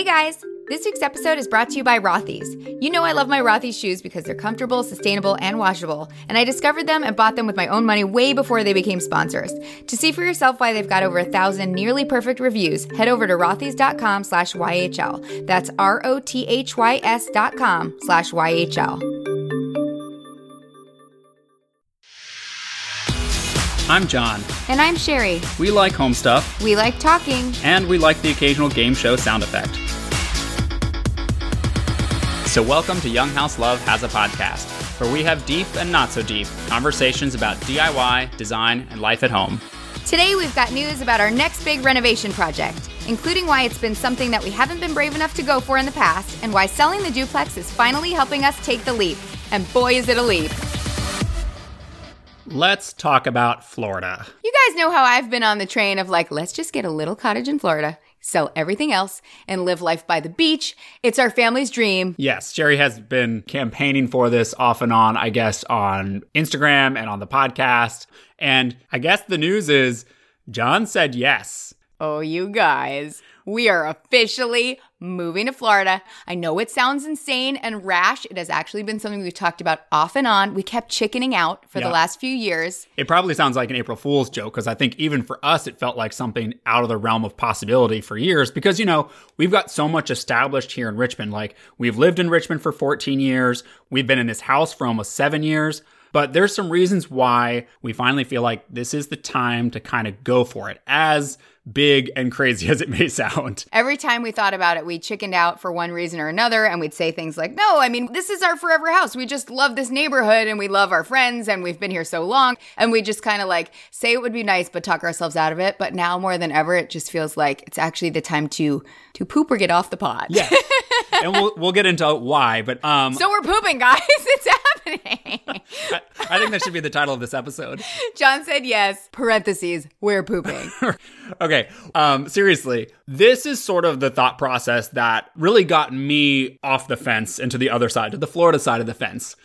Hey guys! This week's episode is brought to you by Rothy's. You know I love my Rothy's shoes because they're comfortable, sustainable, and washable, and I discovered them and bought them with my own money way before they became sponsors. To see for yourself why they've got over a thousand nearly perfect reviews, head over to rothys.com slash YHL. That's R-O-T-H-Y-S dot com slash YHL. I'm John. And I'm Sherry. We like home stuff, We like talking. and we like the occasional game show sound effect. So, welcome to Young House Love Has a Podcast, where we have deep and not so deep conversations about DIY, design, and life at home. Today, we've got news about our next big renovation project, including why it's been something that we haven't been brave enough to go for in the past, and why selling the duplex is finally helping us take the leap. And boy, is it a leap. Let's talk about Florida. You guys know how I've been on the train of like, let's just get a little cottage in Florida, sell everything else, and live life by the beach. It's our family's dream. Yes, Sherry has been campaigning for this off and on, I guess, on Instagram and on the podcast. And I guess the news is John said yes. Oh, you guys, we are officially moving to Florida. I know it sounds insane and rash. It has actually been something we've talked about off and on. We kept chickening out for Yeah. the last few years. It probably sounds like an April Fool's joke because I think even for us, it felt like something out of the realm of possibility for years because, you know, we've got so much established here in Richmond. Like, we've lived in Richmond for 14 years, we've been in this house for almost seven years. But there's some reasons why we finally feel like this is the time to kind of go for it, as big and crazy as it may sound. Every time we thought about it, we chickened out for one reason or another, and we'd say things like, No, I mean, this is our forever house. We just love this neighborhood and we love our friends and we've been here so long. And we just kind of like say it would be nice, but talk ourselves out of it. But now more than ever, it just feels like it's actually the time to to poop or get off the pot. Yes. and we'll, we'll get into why, but um, So we're pooping, guys. It's happening. I, I think that should be the title of this episode. John said yes. Parentheses, we're pooping. okay. Um, seriously, this is sort of the thought process that really got me off the fence and to the other side, to the Florida side of the fence.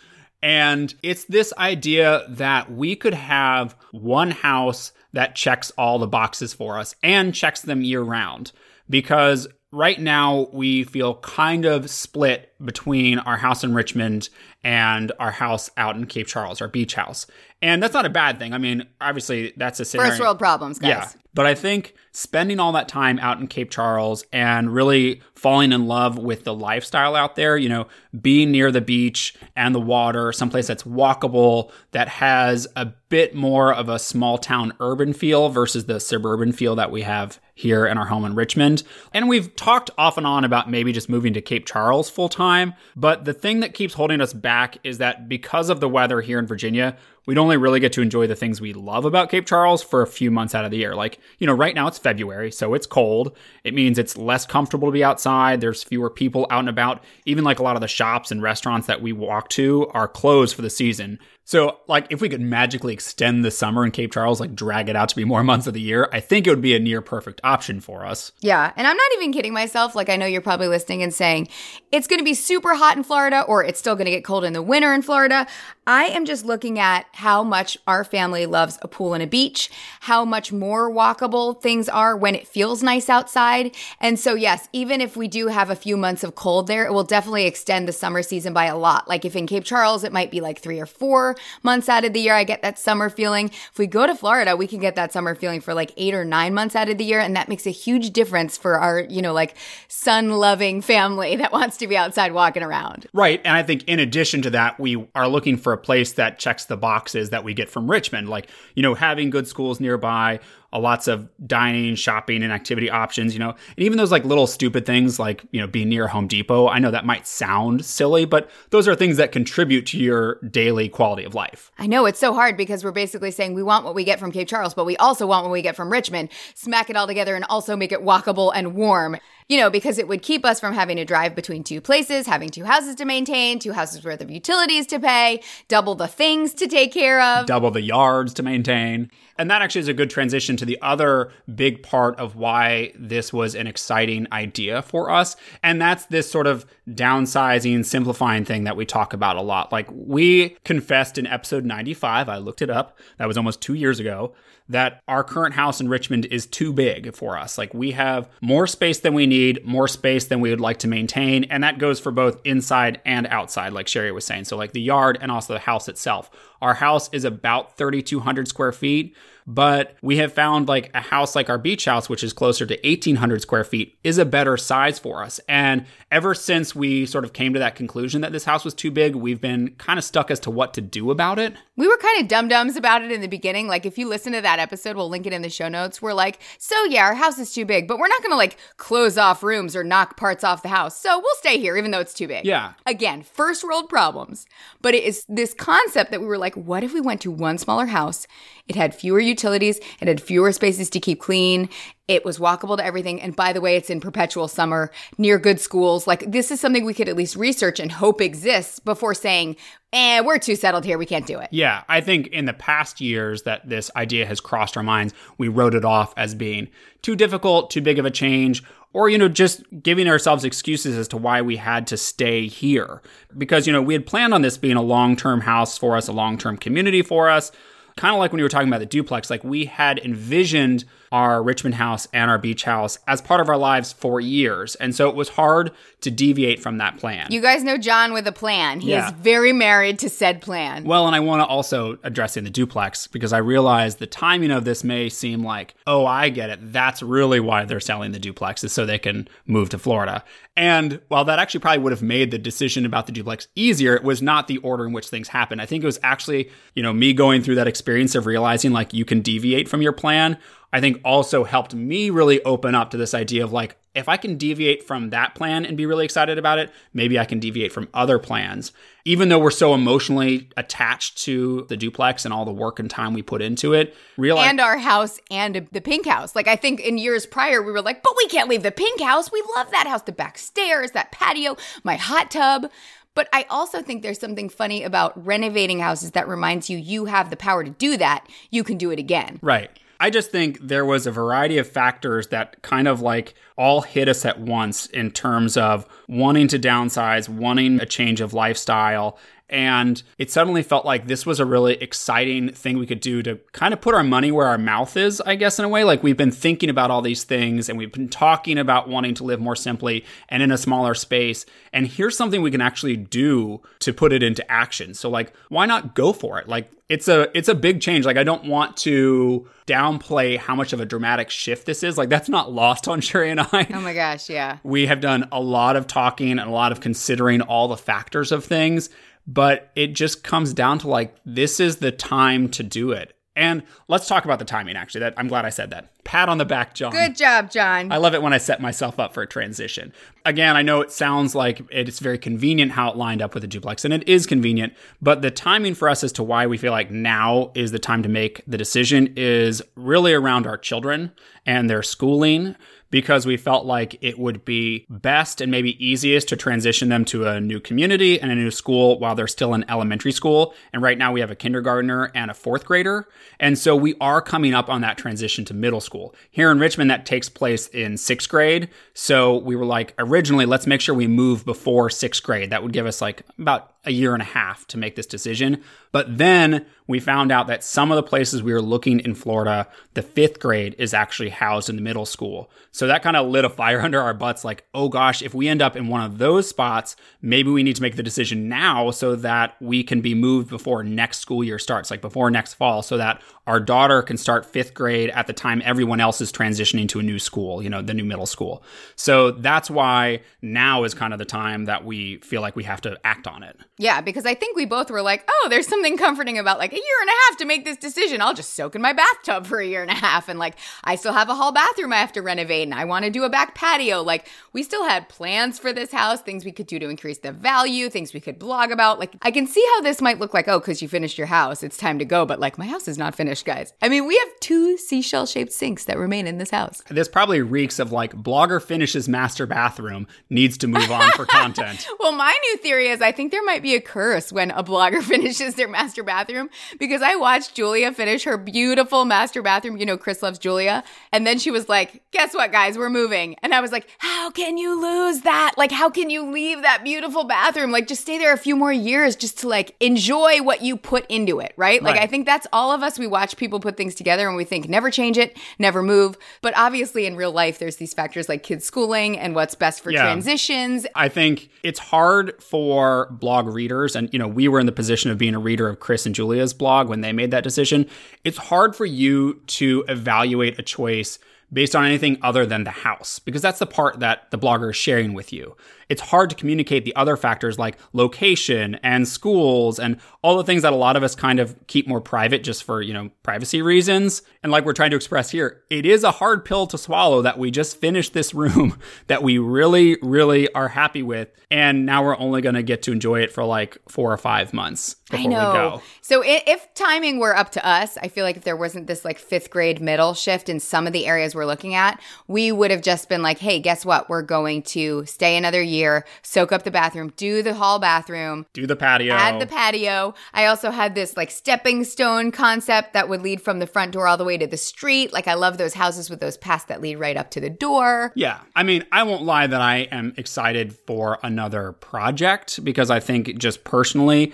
And it's this idea that we could have one house that checks all the boxes for us and checks them year round. Because right now we feel kind of split between our house in Richmond and our house out in Cape Charles, our beach house. And that's not a bad thing. I mean, obviously, that's a scenario. First world problems, guys. Yeah. But I think spending all that time out in Cape Charles and really falling in love with the lifestyle out there, you know, being near the beach and the water, someplace that's walkable, that has a bit more of a small town urban feel versus the suburban feel that we have here in our home in Richmond. And we've talked off and on about maybe just moving to Cape Charles full time. But the thing that keeps holding us back is that because of the weather here in Virginia, we'd only really get to enjoy the things we love about Cape Charles for a few months out of the year. Like, you know, right now it's February, so it's cold. It means it's less comfortable to be outside. There's fewer people out and about. Even like a lot of the shops and restaurants that we walk to are closed for the season. So, like, if we could magically extend the summer in Cape Charles, like drag it out to be more months of the year, I think it would be a near perfect option for us. Yeah, and I'm not even kidding myself. Like, I know you're probably listening and saying it's going to be super hot in Florida or it's still going to get cold in the winter in Florida. I am just looking at how much our family loves a pool and a beach, how much more walkable things are when it feels nice outside. And so, yes, even if we do have a few months of cold there, it will definitely extend the summer season by a lot. Like, if in Cape Charles, it might be like three or four months out of the year, I get that summer feeling. If we go to Florida, we can get that summer feeling for like eight or nine months out of the year. And that makes a huge difference for our, you know, like sun loving family that wants to be outside walking around. Right. And I think in addition to that, we are looking for a place that checks the boxes that we get from Richmond, like, you know, having good schools nearby, uh, lots of dining, shopping, and activity options, you know, and even those like little stupid things like, you know, being near Home Depot. I know that might sound silly, but those are things that contribute to your daily quality of life. I know it's so hard because we're basically saying we want what we get from Cape Charles, but we also want what we get from Richmond. Smack it all together and also make it walkable and warm. You know, because it would keep us from having to drive between two places, having two houses to maintain, two houses worth of utilities to pay, double the things to take care of. Double the yards to maintain. And that actually is a good transition to the other big part of why this was an exciting idea for us. And that's this sort of downsizing, simplifying thing that we talk about a lot. Like we confessed in episode 95, I looked it up, that was almost two years ago, that our current house in Richmond is too big for us. Like we have more space than we need, more space than we would like to maintain. And that goes for both inside and outside, like Sherry was saying. So, like the yard and also the house itself. Our house is about 3,200 square feet. But we have found like a house like our beach house, which is closer to 1800 square feet, is a better size for us. And ever since we sort of came to that conclusion that this house was too big, we've been kind of stuck as to what to do about it. We were kind of dum dums about it in the beginning. Like, if you listen to that episode, we'll link it in the show notes. We're like, so yeah, our house is too big, but we're not going to like close off rooms or knock parts off the house. So we'll stay here, even though it's too big. Yeah. Again, first world problems. But it is this concept that we were like, what if we went to one smaller house? It had fewer utilities, it had fewer spaces to keep clean, it was walkable to everything. And by the way, it's in perpetual summer near good schools. Like, this is something we could at least research and hope exists before saying, eh, we're too settled here. We can't do it. Yeah, I think in the past years that this idea has crossed our minds, we wrote it off as being too difficult, too big of a change, or, you know, just giving ourselves excuses as to why we had to stay here. Because, you know, we had planned on this being a long term house for us, a long term community for us kind of like when you were talking about the duplex, like we had envisioned our Richmond house and our beach house as part of our lives for years. And so it was hard to deviate from that plan. You guys know John with a plan. He Yeah. is very married to said plan. Well, and I want to also address in the duplex because I realize the timing of this may seem like, oh, I get it. That's really why they're selling the duplex is so they can move to Florida. And while that actually probably would have made the decision about the duplex easier, it was not the order in which things happened. I think it was actually, you know, me going through that experience of realizing like you can deviate from your plan. I think also helped me really open up to this idea of like, if I can deviate from that plan and be really excited about it, maybe I can deviate from other plans. Even though we're so emotionally attached to the duplex and all the work and time we put into it, realize and our house and the pink house. Like I think in years prior we were like, but we can't leave the pink house. We love that house, the back stairs, that patio, my hot tub. But I also think there's something funny about renovating houses that reminds you you have the power to do that. You can do it again. Right. I just think there was a variety of factors that kind of like all hit us at once in terms of wanting to downsize, wanting a change of lifestyle. And it suddenly felt like this was a really exciting thing we could do to kind of put our money where our mouth is, I guess, in a way. Like we've been thinking about all these things and we've been talking about wanting to live more simply and in a smaller space. And here's something we can actually do to put it into action. So, like, why not go for it? Like, it's a it's a big change. Like I don't want to downplay how much of a dramatic shift this is. Like that's not lost on Sherry and I. Oh my gosh, yeah. We have done a lot of talking and a lot of considering all the factors of things, but it just comes down to like this is the time to do it. And let's talk about the timing actually. That I'm glad I said that. Pat on the back, John. Good job, John. I love it when I set myself up for a transition. Again, I know it sounds like it's very convenient how it lined up with the duplex, and it is convenient, but the timing for us as to why we feel like now is the time to make the decision is really around our children and their schooling because we felt like it would be best and maybe easiest to transition them to a new community and a new school while they're still in elementary school. And right now we have a kindergartner and a fourth grader. And so we are coming up on that transition to middle school. Here in Richmond, that takes place in sixth grade. So we were like, originally, let's make sure we move before sixth grade. That would give us like about a year and a half to make this decision. But then we found out that some of the places we were looking in Florida, the fifth grade is actually housed in the middle school. So that kind of lit a fire under our butts like, oh gosh, if we end up in one of those spots, maybe we need to make the decision now so that we can be moved before next school year starts, like before next fall, so that our daughter can start fifth grade at the time everyone else is transitioning to a new school, you know, the new middle school. So that's why now is kind of the time that we feel like we have to act on it. Yeah, because I think we both were like, oh, there's something comforting about like a year and a half to make this decision. I'll just soak in my bathtub for a year and a half. And like, I still have a hall bathroom I have to renovate and I want to do a back patio. Like, we still had plans for this house, things we could do to increase the value, things we could blog about. Like, I can see how this might look like, oh, because you finished your house, it's time to go. But like, my house is not finished, guys. I mean, we have two seashell shaped sinks that remain in this house. This probably reeks of like blogger finishes master bathroom needs to move on for content. Well, my new theory is I think there might be be a curse when a blogger finishes their master bathroom because I watched Julia finish her beautiful master bathroom. You know, Chris loves Julia. And then she was like, guess what, guys, we're moving. And I was like, how can you lose that? Like, how can you leave that beautiful bathroom? Like, just stay there a few more years just to like enjoy what you put into it, right? Like, Right. I think that's all of us. We watch people put things together and we think, never change it, never move. But obviously, in real life, there's these factors like kids schooling and what's best for Yeah. transitions. I think it's hard for blog readers, and you know, we were in the position of being a reader of Chris and Julia's blog when they made that decision. It's hard for you to evaluate a choice based on anything other than the house, because that's the part that the blogger is sharing with you. It's hard to communicate the other factors like location and schools and all the things that a lot of us kind of keep more private just for, you know, privacy reasons. And like we're trying to express here, it is a hard pill to swallow that we just finished this room that we really, really are happy with. And now we're only going to get to enjoy it for like four or five months before I know. we go. So if timing were up to us, I feel like if there wasn't this like fifth grade middle shift in some of the areas we're looking at, we would have just been like, hey, guess what? We're going to stay another year, soak up the bathroom, do the hall bathroom, Do the patio. add the patio. I also had this like stepping stone concept that would lead from the front door all the way to the street. Like I love those houses with those paths that lead right up to the door. Yeah. I mean, I won't lie that I am excited for another project because I think just personally,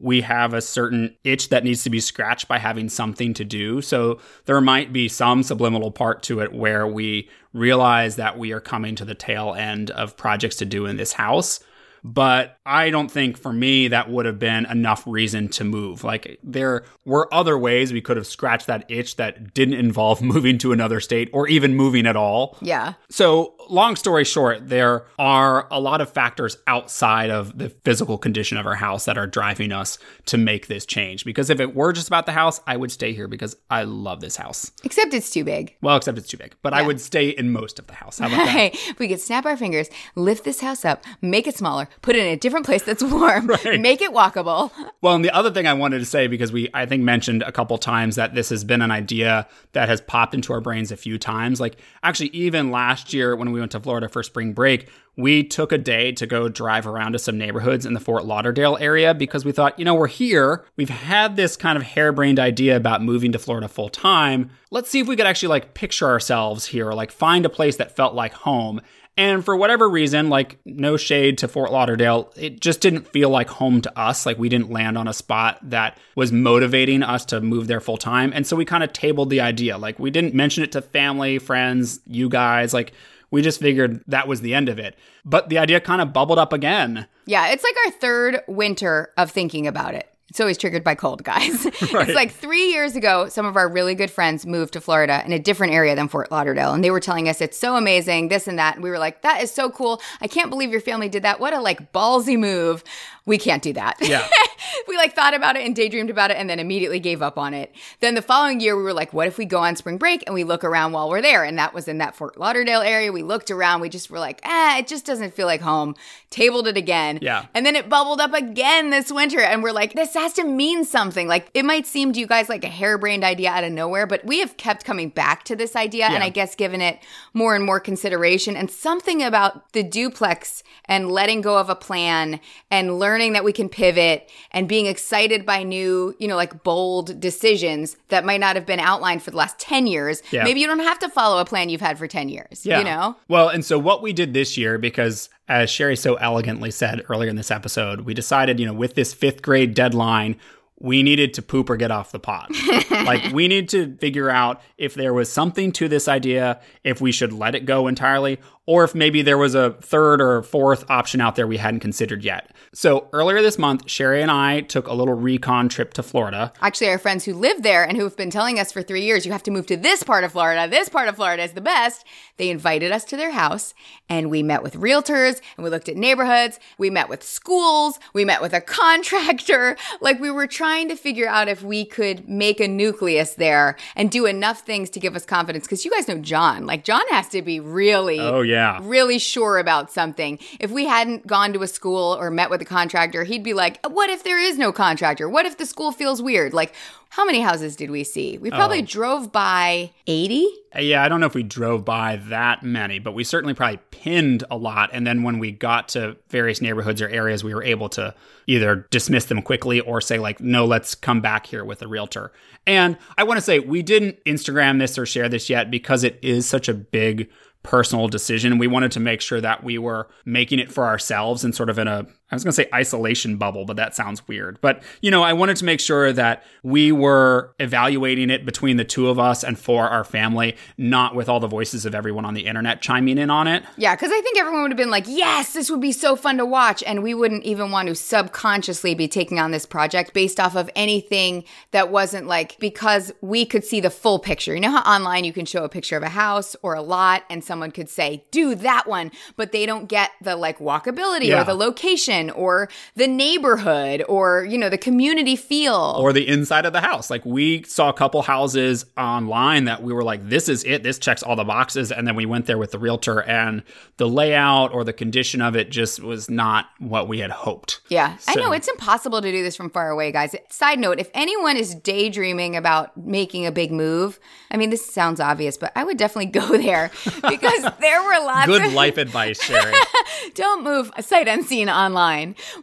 we have a certain itch that needs to be scratched by having something to do. So there might be some subliminal part to it where we realize that we are coming to the tail end of projects to do in this house. But I don't think for me that would have been enough reason to move. Like there were other ways we could have scratched that itch that didn't involve moving to another state or even moving at all. Yeah. So, long story short, there are a lot of factors outside of the physical condition of our house that are driving us to make this change. Because if it were just about the house, I would stay here because I love this house. Except it's too big. Well, except it's too big, but I would stay in most of the house. How about that? Hey, we could snap our fingers, lift this house up, make it smaller, put it in a different place that's warm, make it walkable. Well, and the other thing I wanted to say, because we, I think, mentioned a couple times that this has been an idea that has popped into our brains a few times. Like, actually, even last year when we went to Florida for spring break, we took a day to go drive around to some neighborhoods in the Fort Lauderdale area because we thought, you know, we're here. We've had this kind of harebrained idea about moving to Florida full time. Let's see if we could actually like picture ourselves here, or like find a place that felt like home. And for whatever reason, like no shade to Fort Lauderdale, it just didn't feel like home to us. Like we didn't land on a spot that was motivating us to move there full time. And so we kind of tabled the idea. Like we didn't mention it to family, friends, you guys. Like we just figured that was the end of it. But the idea kind of bubbled up again. Yeah, it's like our third winter of thinking about it. It's always triggered by cold, guys. Right. It's like three years ago, some of our really good friends moved to Florida in a different area than Fort Lauderdale. And they were telling us it's so amazing, this and that. And we were like, that is so cool. I can't believe your family did that. What a like ballsy move. We can't do that. Yeah. we like thought about it and daydreamed about it and then immediately gave up on it. Then the following year, we were like, what if we go on spring break and we look around while we're there? And that was in that Fort Lauderdale area. We looked around. We just were like, ah, it just doesn't feel like home. Tabled it again. Yeah. And then it bubbled up again this winter. And we're like, this has to mean something. Like it might seem to you guys like a harebrained idea out of nowhere, but we have kept coming back to this idea and I guess given it more and more consideration and something about the duplex and letting go of a plan and learning that we can pivot and being excited by new, you know, like bold decisions that might not have been outlined for the last 10 years. Yeah. Maybe you don't have to follow a plan you've had for 10 years, Yeah. you know? Well, and so what we did this year, because as Sherry so elegantly said earlier in this episode, we decided, you know, with this fifth grade deadline, we needed to poop or get off the pot. like, we need to figure out if there was something to this idea, if we should let it go entirely, or if maybe there was a third or fourth option out there we hadn't considered yet. So, earlier this month, Sherry and I took a little recon trip to Florida. Actually, our friends who live there and who have been telling us for three years, you have to move to this part of Florida. This part of Florida is the best. They invited us to their house and we met with realtors and we looked at neighborhoods. We met with schools. We met with a contractor. Like we were trying to figure out if we could make a nucleus there and do enough things to give us confidence. Cause you guys know John. Like John has to be really Oh, yeah. Yeah. really sure about something. If we hadn't gone to a school or met with a contractor, he'd be like, What if there is no contractor? What if the school feels weird? Like, how many houses did we see? We probably Oh. drove by 80. Uh, Yeah, I don't know if we drove by that many, but we certainly probably pinned a lot. And then when we got to various neighborhoods or areas, we were able to either dismiss them quickly or say, like, no, let's come back here with a realtor. And I want to say we didn't Instagram this or share this yet because it is such a big personal decision. We wanted to make sure that we were making it for ourselves and sort of in a, I was going to say isolation bubble, but that sounds weird. But, you know, I wanted to make sure that we were evaluating it between the two of us and for our family, not with all the voices of everyone on the internet chiming in on it. Yeah, because I think everyone would have been like, yes, this would be so fun to watch. And we wouldn't even want to subconsciously be taking on this project based off of anything that wasn't like, because we could see the full picture. You know how online you can show a picture of a house or a lot and someone could say, do that one, but they don't get the like walkability Yeah. or the location or the neighborhood or, you know, the community feel. Or the inside of the house. Like we saw a couple houses online that we were like, this is it. This checks all the boxes. And then we went there with the realtor, and the layout or the condition of it just was not what we had hoped. Yeah, I know it's impossible to do this from far away, guys. Side note, if anyone is daydreaming about making a big move, I mean, this sounds obvious, but I would definitely go there because there were lots Good of Good life advice, Sherry. don't move sight unseen online.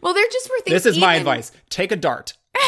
Well, there just were things. this is my advice. Take a dart.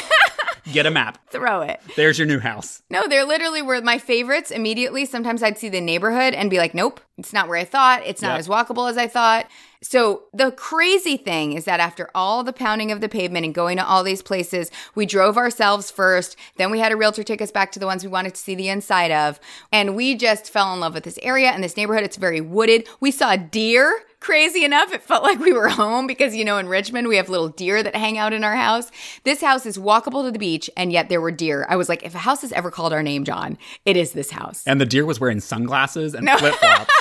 Get a map. Throw it. There's your new house. No, there literally were my favorites immediately. Sometimes I'd see the neighborhood and be like, nope, it's not where I thought. It's not Yep. as walkable as I thought. So the crazy thing is that after all the pounding of the pavement and going to all these places, we drove ourselves first. Then we had a realtor take us back to the ones we wanted to see the inside of. And we just fell in love with this area and this neighborhood. It's very wooded. We saw deer. Crazy enough, it felt like we were home because, you know, in Richmond, we have little deer that hang out in our house. This house is walkable to the beach, and yet there were deer. I was like, if a house has ever called our name, John, it is this house. And the deer was wearing sunglasses and flip flops.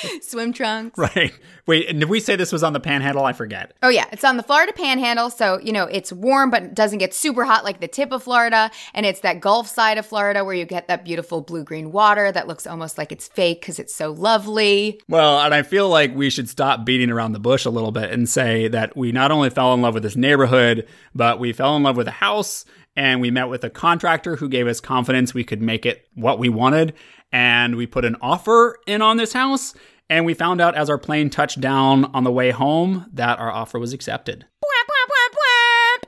Swim trunks. right. Wait, and did we say this was on the panhandle? I forget. Oh, yeah. It's on the Florida panhandle. So, you know, it's warm, but it doesn't get super hot like the tip of Florida. And it's that Gulf side of Florida where you get that beautiful blue green water that looks almost like it's fake because it's so lovely. Well, and I feel like we should stop beating around the bush a little bit and say that we not only fell in love with this neighborhood, but we fell in love with the house and we met with a contractor who gave us confidence we could make it what we wanted. And we put an offer in on this house. And we found out as our plane touched down on the way home that our offer was accepted.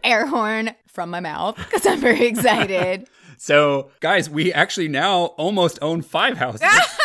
Air horn from my mouth because I'm very excited. So, guys, we actually now almost own five houses.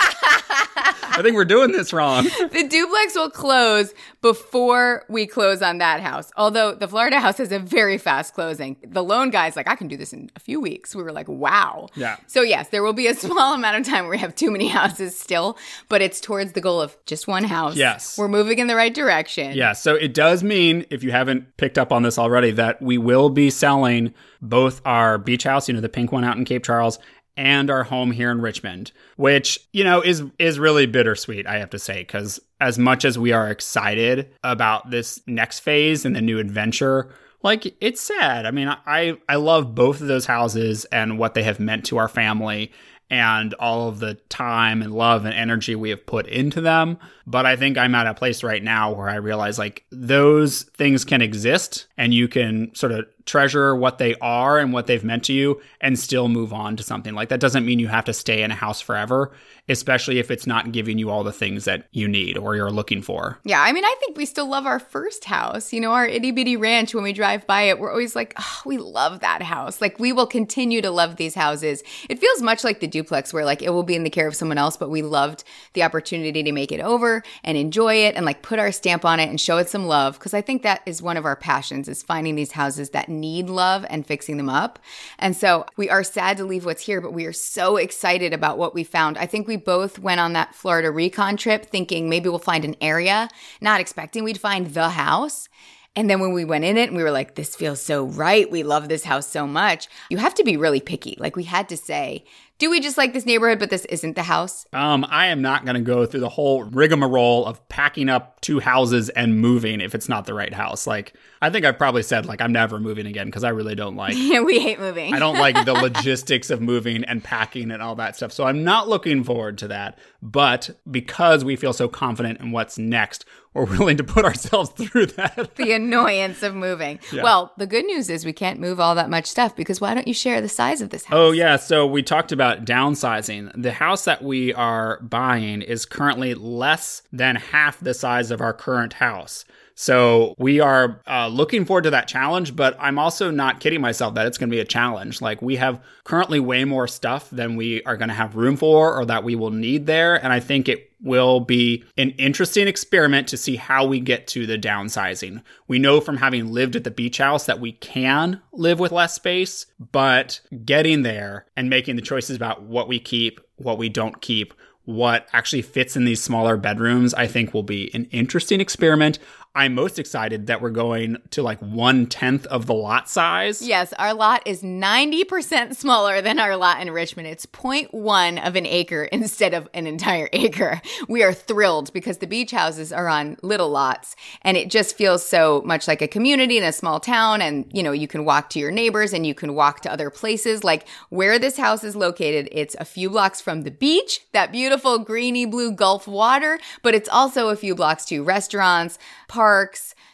I think we're doing this wrong. the duplex will close before we close on that house. Although the Florida house has a very fast closing. The loan guy's like, I can do this in a few weeks. We were like, wow. Yeah. So, yes, there will be a small amount of time where we have too many houses still, but it's towards the goal of just one house. Yes. We're moving in the right direction. Yeah, so it does mean, if you haven't picked up on this already, that we will be selling both our beach house, you know, the pink one out in Cape Charles, and our home here in Richmond, which, you know, is is really bittersweet, I have to say, because as much as we are excited about this next phase and the new adventure, like it's sad. I mean, I I love both of those houses and what they have meant to our family and all of the time and love and energy we have put into them. But I think I'm at a place right now where I realize like those things can exist and you can sort of treasure what they are and what they've meant to you and still move on to something. Like that doesn't mean you have to stay in a house forever, especially if it's not giving you all the things that you need or you're looking for. Yeah, I mean, I think we still love our first house. You know, our itty bitty ranch, when we drive by it, we're always like, oh, we love that house. Like, we will continue to love these houses. It feels much like the duplex, where like it will be in the care of someone else, but we loved the opportunity to make it over and enjoy it and like put our stamp on it and show it some love. Cause I think that is one of our passions is finding these houses that need love and fixing them up. And so we are sad to leave what's here, but we are so excited about what we found. I think we both went on that Florida recon trip thinking maybe we'll find an area, not expecting we'd find the house. And then when we went in it and we were like, this feels so right. We love this house so much. You have to be really picky. Like we had to say, Do we just like this neighborhood, but this isn't the house? Um, I am not going to go through the whole rigmarole of packing up two houses and moving if it's not the right house. Like, I think I've probably said like I'm never moving again because I really don't like. Yeah, we hate moving. I don't like the logistics of moving and packing and all that stuff. So I'm not looking forward to that. But because we feel so confident in what's next, we're willing to put ourselves through that. the annoyance of moving. Well, the good news is we can't move all that much stuff because why don't you share the size of this house? Oh, yeah. So we talked about downsizing. The house that we are buying is currently less than half the size of our current house. So we are uh, looking forward to that challenge, but I'm also not kidding myself that it's going to be a challenge. Like we have currently way more stuff than we are going to have room for or that we will need there. And I think it will be an interesting experiment to see how we get to the downsizing. We know from having lived at the beach house that we can live with less space, but getting there and making the choices about what we keep, what we don't keep, what actually fits in these smaller bedrooms, I think will be an interesting experiment. I'm most excited that we're going to like one tenth of the lot size. Yes, our lot is 90% smaller than our lot in Richmond. It's 0.1 of an acre instead of an entire acre. We are thrilled because the beach houses are on little lots and it just feels so much like a community in a small town. And, you know, you can walk to your neighbors and you can walk to other places. Like where this house is located, it's a few blocks from the beach, that beautiful greeny blue Gulf water, but it's also a few blocks to restaurants, parks,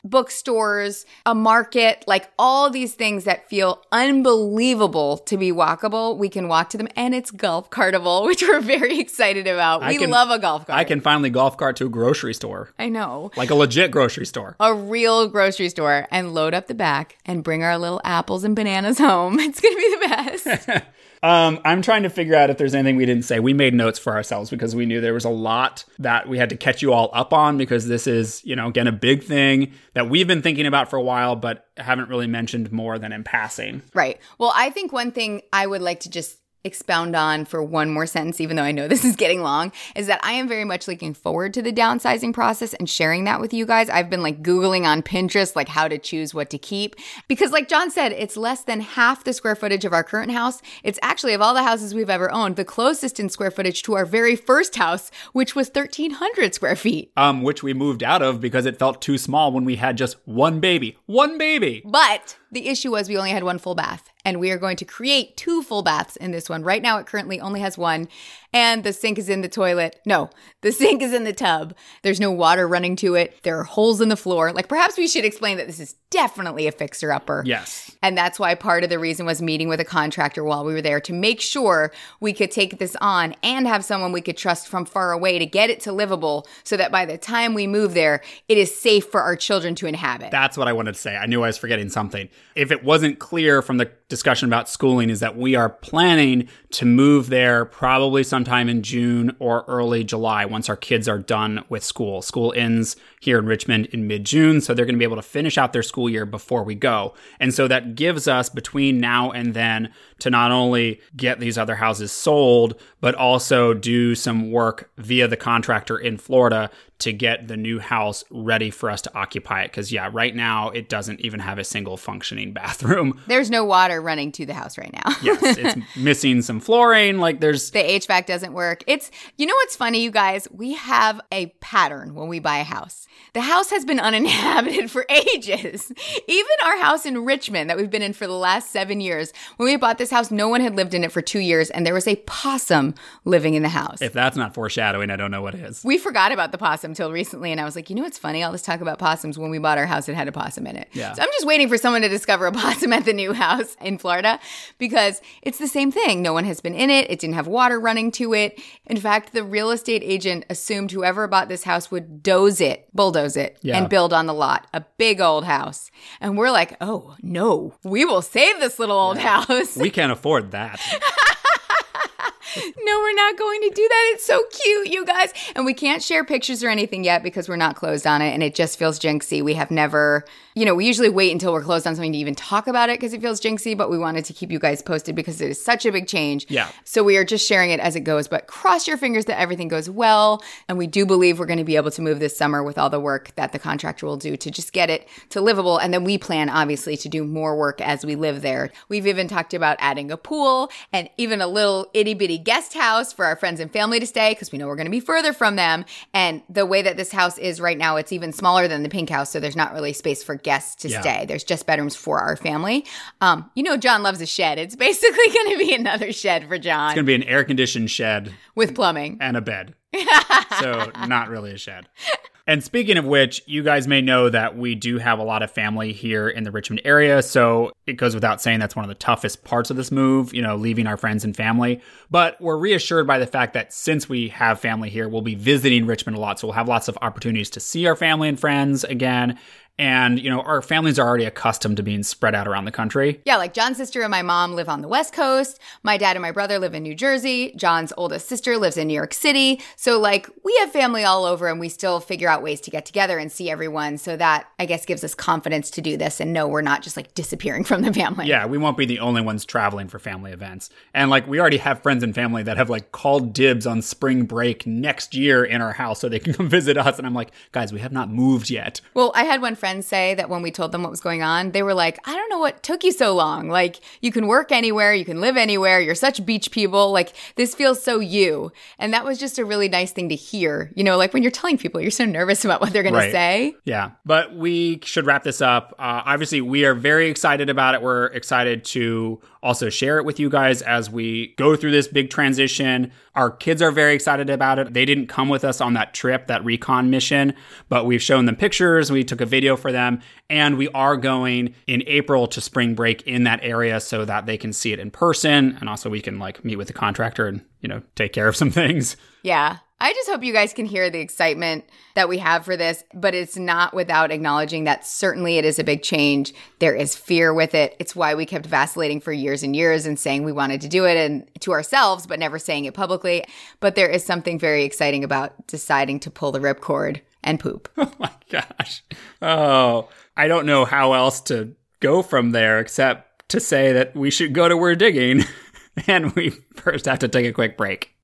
bookstores, a market, like all these things that feel unbelievable to be walkable. We can walk to them and it's golf cartable, which we're very excited about. I we can- love a golf cart. I can finally golf cart to a grocery store, I know. like a legit grocery store. A real grocery store and load up the back and bring our little apples and bananas home. It's going to be the best. Um, I'm trying to figure out if there's anything we didn't say. We made notes for ourselves because we knew there was a lot that we had to catch you all up on because this is, you know, again, a big thing that we've been thinking about for a while, but haven't really mentioned more than in passing. Right. Well, I think one thing I would like to just expound on for one more sentence, even though I know this is getting long, is that I am very much looking forward to the downsizing process and sharing that with you guys. I've been like Googling on Pinterest, like how to choose what to keep. Because, like John said, it's less than half the square footage of our current house. It's actually, of all the houses we've ever owned, the closest in square footage to our very first house, which was 1,300 square feet. Um, which we moved out of because it felt too small when we had just one baby. One baby. But the issue was we only had one full bath, and we are going to create two full baths in this one. Right now, it currently only has one, and the sink is in the toilet. No, the sink is in the tub. There's no water running to it. There are holes in the floor. Like, perhaps we should explain that this is definitely a fixer upper. Yes. And that's why part of the reason was meeting with a contractor while we were there to make sure we could take this on and have someone we could trust from far away to get it to livable so that by the time we move there, it is safe for our children to inhabit. That's what I wanted to say. I knew I was forgetting something. If it wasn't clear from the discussion about schooling, is that we are planning to move there probably sometime in June or early July once our kids are done with school. School ends here in Richmond in mid June, so they're going to be able to finish out their school year before we go. And so that gives us between now and then to not only get these other houses sold, but also do some work via the contractor in Florida to get the new house ready for us to occupy it. Because, yeah, right now it doesn't even have a single functioning bathroom. There's no water running to the house right now. Yes, it's missing some flooring. Like, there's the HVAC doesn't work. It's, you know what's funny, you guys? We have a pattern when we buy a house. The house has been uninhabited for ages. Even our house in Richmond that we've been in for the last seven years, when we bought this house, no one had lived in it for two years, and there was a possum living in the house. if that's not foreshadowing, I don't know what is. we forgot about the possum till recently, and I was like, you know what's funny? All this talk about possums. When we bought our house, it had a possum in it. Yeah. So I'm just waiting for someone to discover a possum at the new house in Florida because it's the same thing. No one has been in it. It didn't have water running to it. In fact, the real estate agent assumed whoever bought this house would doze it, bulldoze it, Yeah. and build on the lot a big old house. And we're like, oh no, we will save this little old house. We can't afford that. no, we're not going to do that. It's so cute, you guys. And we can't share pictures or anything yet because we're not closed on it and it just feels jinxy. We have never, you know, we usually wait until we're closed on something to even talk about it because it feels jinxy, but we wanted to keep you guys posted because it is such a big change. Yeah. So we are just sharing it as it goes, but cross your fingers that everything goes well. And we do believe we're going to be able to move this summer with all the work that the contractor will do to just get it to livable. And then we plan, obviously, to do more work as we live there. We've even talked about adding a pool and even a little itty bitty guest house for our friends and family to stay because we know we're going to be further from them. And the way that this house is right now, it's even smaller than the pink house. So there's not really space for guests to Yeah. stay. There's just bedrooms for our family. Um, you know, John loves a shed. It's basically going to be another shed for John It's going to be an air conditioned shed with plumbing. and a bed. so, not really a shed. And speaking of which, you guys may know that we do have a lot of family here in the Richmond area. So it goes without saying that's one of the toughest parts of this move, you know, leaving our friends and family. But we're reassured by the fact that since we have family here, we'll be visiting Richmond a lot. So we'll have lots of opportunities to see our family and friends again. And, you know, our families are already accustomed to being spread out around the country. Yeah, like John's sister and my mom live on the West Coast. My dad and my brother live in New Jersey. John's oldest sister lives in New York City. So, like, we have family all over and we still figure out ways to get together and see everyone. So, that I guess gives us confidence to do this and know we're not just like disappearing from the family. Yeah, we won't be the only ones traveling for family events. And like we already have friends and family that have like called dibs on spring break next year in our house so they can come visit us. And I'm like, guys, we have not moved yet. Well, I had one friend say that when we told them what was going on, they were like, I don't know what took you so long. Like, you can work anywhere, you can live anywhere, you're such beach people. Like, this feels so you. And that was just a really nice thing to hear. You know, like when you're telling people, you're so nervous about what they're going Right. to say. Yeah, but we should wrap this up. Uh, obviously, we are very excited about it. We're excited to also share it with you guys as we go through this big transition. Our kids are very excited about it. They didn't come with us on that trip, that recon mission, but we've shown them pictures. We took a video for them, and we are going in April to spring break in that area so that they can see it in person, and also we can like meet with the contractor and you know take care of some things. Yeah. I just hope you guys can hear the excitement that we have for this, but it's not without acknowledging that certainly it is a big change. There is fear with it. It's why we kept vacillating for years and years and saying we wanted to do it and to ourselves, but never saying it publicly. But there is something very exciting about deciding to pull the ripcord and poop. Oh my gosh. Oh, I don't know how else to go from there except to say that we should go to where We're Digging. and we first have to take a quick break.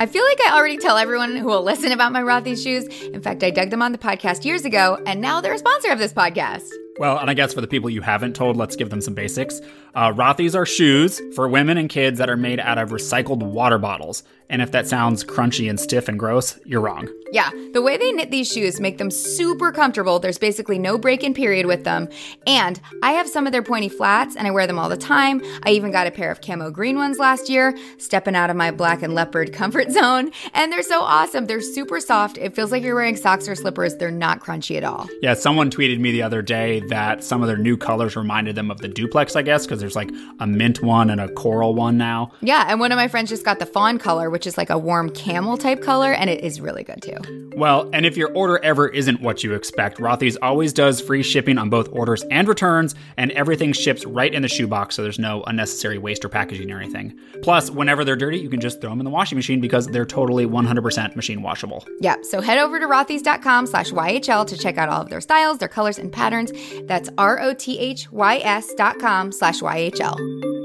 I feel like I already tell everyone who will listen about my Rothy's shoes. In fact, I dug them on the podcast years ago, and now they're a sponsor of this podcast. Well, and I guess for the people you haven't told, let's give them some basics. Uh, Rothy's are shoes for women and kids that are made out of recycled water bottles. And if that sounds crunchy and stiff and gross, you're wrong. Yeah, the way they knit these shoes make them super comfortable. There's basically no break in period with them. And I have some of their pointy flats and I wear them all the time. I even got a pair of camo green ones last year, stepping out of my black and leopard comfort zone. And they're so awesome. They're super soft. It feels like you're wearing socks or slippers. They're not crunchy at all. Yeah, someone tweeted me the other day that some of their new colors reminded them of the duplex, I guess, because there's like a mint one and a coral one now. Yeah, and one of my friends just got the fawn color, which is like a warm camel type color, and it is really good too. Well, and if your order ever isn't what you expect, Rothy's always does free shipping on both orders and returns, and everything ships right in the shoebox, so there's no unnecessary waste or packaging or anything. Plus, whenever they're dirty, you can just throw them in the washing machine because they're totally 100% machine washable. Yeah, so head over to rothys.com slash YHL to check out all of their styles, their colors, and patterns. That's R-O-T-H-Y-S dot com slash YHL.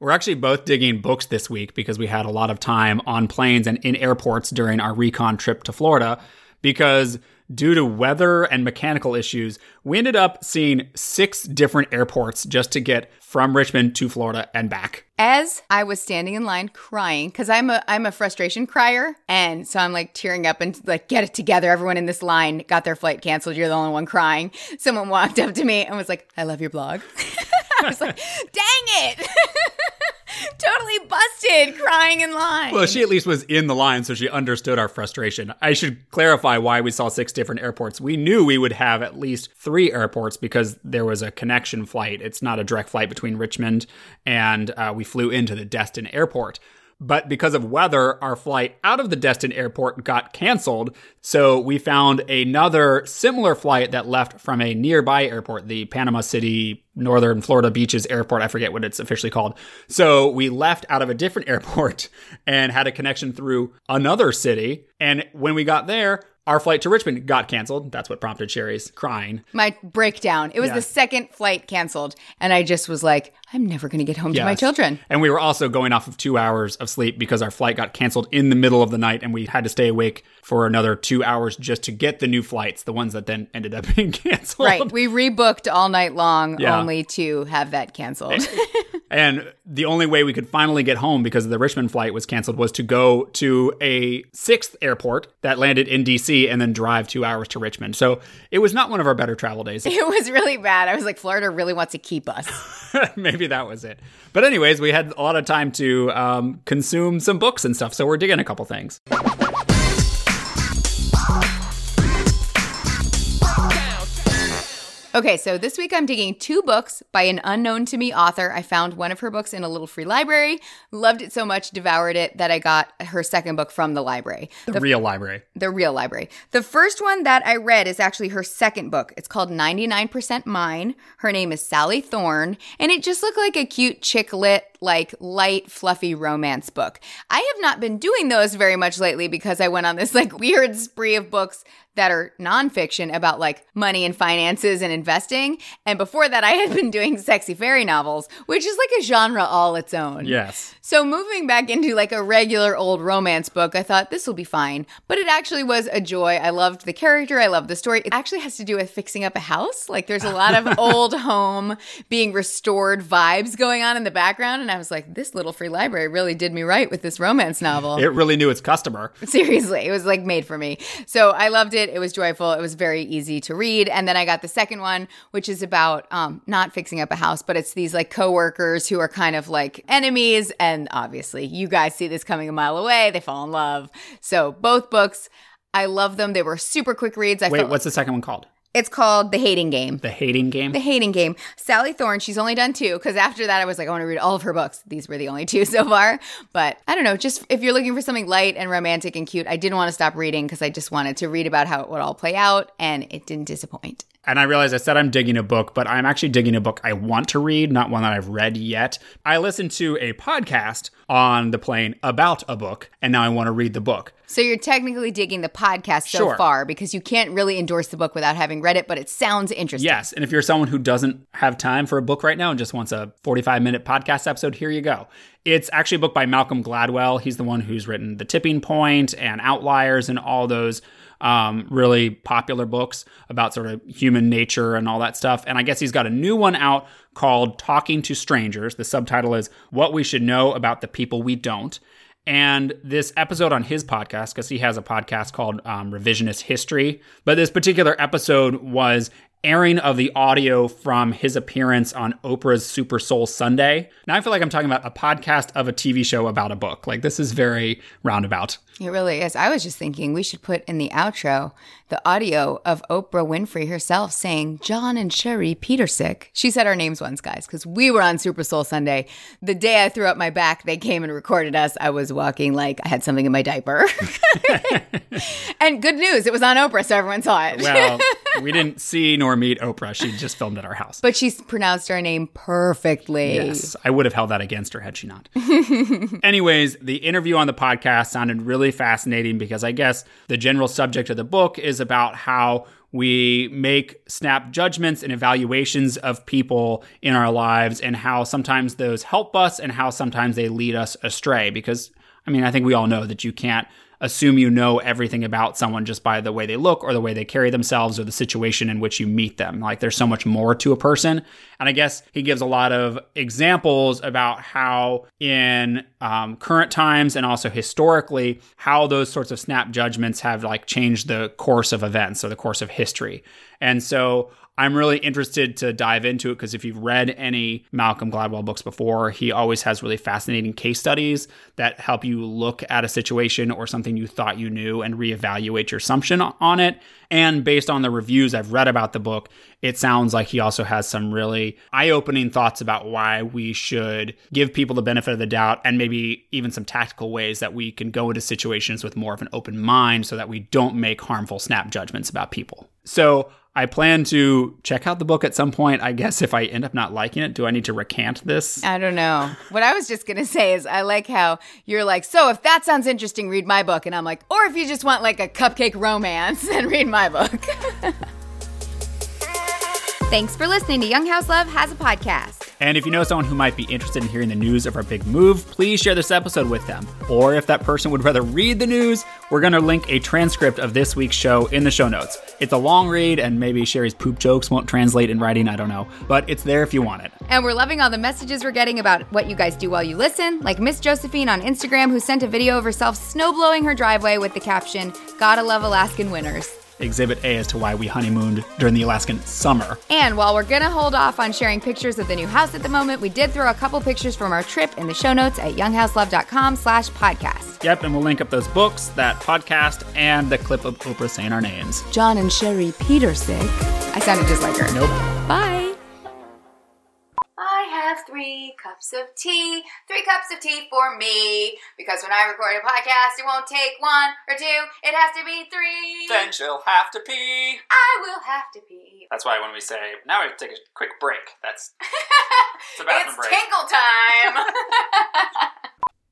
We're actually both digging books this week because we had a lot of time on planes and in airports during our recon trip to Florida. Because due to weather and mechanical issues, we ended up seeing six different airports just to get from Richmond to Florida and back. As I was standing in line crying, because I'm a I'm a frustration crier, and so I'm like tearing up and like get it together. Everyone in this line got their flight canceled. You're the only one crying. Someone walked up to me and was like, "I love your blog." I was like, "Dang it!" totally busted crying in line. Well, she at least was in the line, so she understood our frustration. I should clarify why we saw six different airports. We knew we would have at least three airports because there was a connection flight. It's not a direct flight between Richmond, and uh, we flew into the Destin airport. But because of weather, our flight out of the Destin airport got canceled. So we found another similar flight that left from a nearby airport, the Panama City Northern Florida Beaches Airport. I forget what it's officially called. So we left out of a different airport and had a connection through another city. And when we got there, our flight to Richmond got canceled. That's what prompted Sherry's crying. My breakdown. It was Yeah. the second flight canceled. And I just was like, I'm never going to get home to my children. And we were also going off of two hours of sleep because our flight got canceled in the middle of the night and we had to stay awake for another two hours just to get the new flights, the ones that then ended up being canceled. Right. We rebooked all night long Yeah. only to have that canceled. Eh, And the only way we could finally get home because the Richmond flight was canceled was to go to a sixth airport that landed in DC and then drive two hours to Richmond. So it was not one of our better travel days. it was really bad. I was like, Florida really wants to keep us. Maybe that was it. But, anyways, we had a lot of time to um, consume some books and stuff. So we're digging a couple things. Okay, so this week I'm digging two books by an unknown to me author. I found one of her books in a little free library, loved it so much, devoured it, that I got her second book from the library. The real library. the real library. The first one that I read is actually her second book. It's called 99% Mine. Her name is Sally Thorne, and it just looked like a cute chick lit, like light, fluffy romance book. I have not been doing those very much lately because I went on this like weird spree of books that are nonfiction about like money and finances and investing. And before that, I had been doing sexy fairy novels, which is like a genre all its own. Yes. So moving back into like a regular old romance book, I thought this will be fine. But it actually was a joy. I loved the character. I loved the story. It actually has to do with fixing up a house. Like there's a lot of old home being restored vibes going on in the background. And I was like, this little free library really did me right with this romance novel. It really knew its customer. Seriously, it was like made for me. So I loved it. It was joyful. It was very easy to read. And then I got the second one, which is about um, not fixing up a house, but it's these like coworkers who are kind of like enemies. And obviously, you guys see this coming a mile away. They fall in love. So both books, I love them. They were super quick reads. I Wait, what's the second one called? It's called The Hating Game. The Hating Game? The Hating Game. Sally Thorne, she's only done two because after that I was like, I want to read all of her books. These were the only two so far. But I don't know, just if you're looking for something light and romantic and cute, I didn't want to stop reading because I just wanted to read about how it would all play out and it didn't disappoint. And I realized I said I'm digging a book, but I'm actually digging a book I want to read, not one that I've read yet. I listened to a podcast on the plane about a book, and now I want to read the book. So you're technically digging the podcast so Sure. far because you can't really endorse the book without having read it, but it sounds interesting. Yes, and if you're someone who doesn't have time for a book right now and just wants a 45 minute podcast episode, here you go. It's actually a book by Malcolm Gladwell. He's the one who's written The Tipping Point and Outliers and all those um, really popular books about sort of human nature and all that stuff. And I guess he's got a new one out called Talking to Strangers. The subtitle is What We Should Know About the People We Don't. And this episode on his podcast, because he has a podcast called um, Revisionist History, but this particular episode was airing of the audio from his appearance on Oprah's Super Soul Sunday. Now I feel like I'm talking about a podcast of a TV show about a book. Like this is very roundabout. It really is. I was just thinking we should put in the outro the audio of Oprah Winfrey herself saying, John and Sherry Petersik. She said our names once, guys, because we were on Super Soul Sunday. The day I threw up my back, they came and recorded us. I was walking like I had something in my diaper. and good news, it was on Oprah, so everyone saw it. Well, we didn't see nor meet Oprah. She just filmed at our house. but she pronounced our name perfectly. Yes, I would have held that against her had she not. Anyways, the interview on the podcast sounded really fascinating because I guess the general subject of the book is about how we make snap judgments and evaluations of people in our lives and how sometimes those help us and how sometimes they lead us astray. Because, I mean, I think we all know that you can't assume you know everything about someone just by the way they look or the way they carry themselves or the situation in which you meet them. Like there's so much more to a person. And I guess he gives a lot of examples about how in um, current times and also historically, how those sorts of snap judgments have like changed the course of events or the course of history. And so I'm really interested to dive into it because if you've read any Malcolm Gladwell books before, he always has really fascinating case studies that help you look at a situation or something you thought you knew and reevaluate your assumption on it. And based on the reviews I've read about the book, it sounds like he also has some really eye opening thoughts about why we should give people the benefit of the doubt and maybe even some tactical ways that we can go into situations with more of an open mind so that we don't make harmful snap judgments about people. So I plan to check out the book at some point. I guess if I end up not liking it, do I need to recant this? I don't know. what I was just going to say is I like how you're like, so if that sounds interesting, read my book. And I'm like, or if you just want like a cupcake romance, then read my book. Thanks for listening to Young House Love Has a Podcast. And if you know someone who might be interested in hearing the news of our big move, please share this episode with them. Or if that person would rather read the news, we're going to link a transcript of this week's show in the show notes. It's a long read, and maybe Sherry's poop jokes won't translate in writing, I don't know. But it's there if you want it. And we're loving all the messages we're getting about what you guys do while you listen, like Miss Josephine on Instagram, who sent a video of herself snowblowing her driveway with the caption, Gotta love Alaskan winters. Exhibit A as to why we honeymooned during the Alaskan summer. And while we're gonna hold off on sharing pictures of the new house at the moment, we did throw a couple pictures from our trip in the show notes at younghouselove.com slash podcast. Yep, and we'll link up those books, that podcast, and the clip of Oprah saying our names. John and Sherry Petersik. I sounded just like her. Nope. Bye. Have three cups of tea, three cups of tea for me. Because when I record a podcast, it won't take one or two, it has to be three. Then she'll have to pee. I will have to pee. That's why when we say, now we have to take a quick break, that's it's, a bathroom break. tinkle time.